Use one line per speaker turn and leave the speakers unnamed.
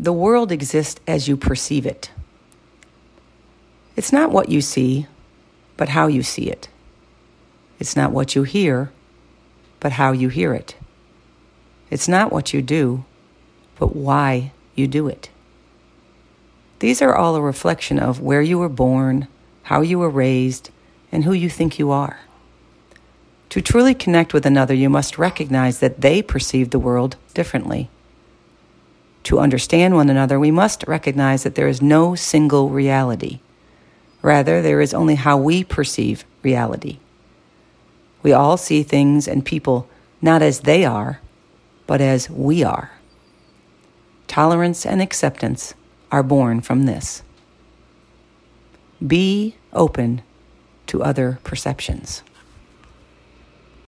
The world exists as you perceive it. It's not what you see, but how you see it. It's not what you hear, but how you hear it. It's not what you do, but why you do it. These are all a reflection of where you were born, how you were raised, and who you think you are. To truly connect with another, you must recognize that they perceive the world differently. To understand one another, we must recognize that there is no single reality. Rather, there is only how we perceive reality. We all see things and people not as they are, but as we are. Tolerance and acceptance are born from this. Be open to other perceptions.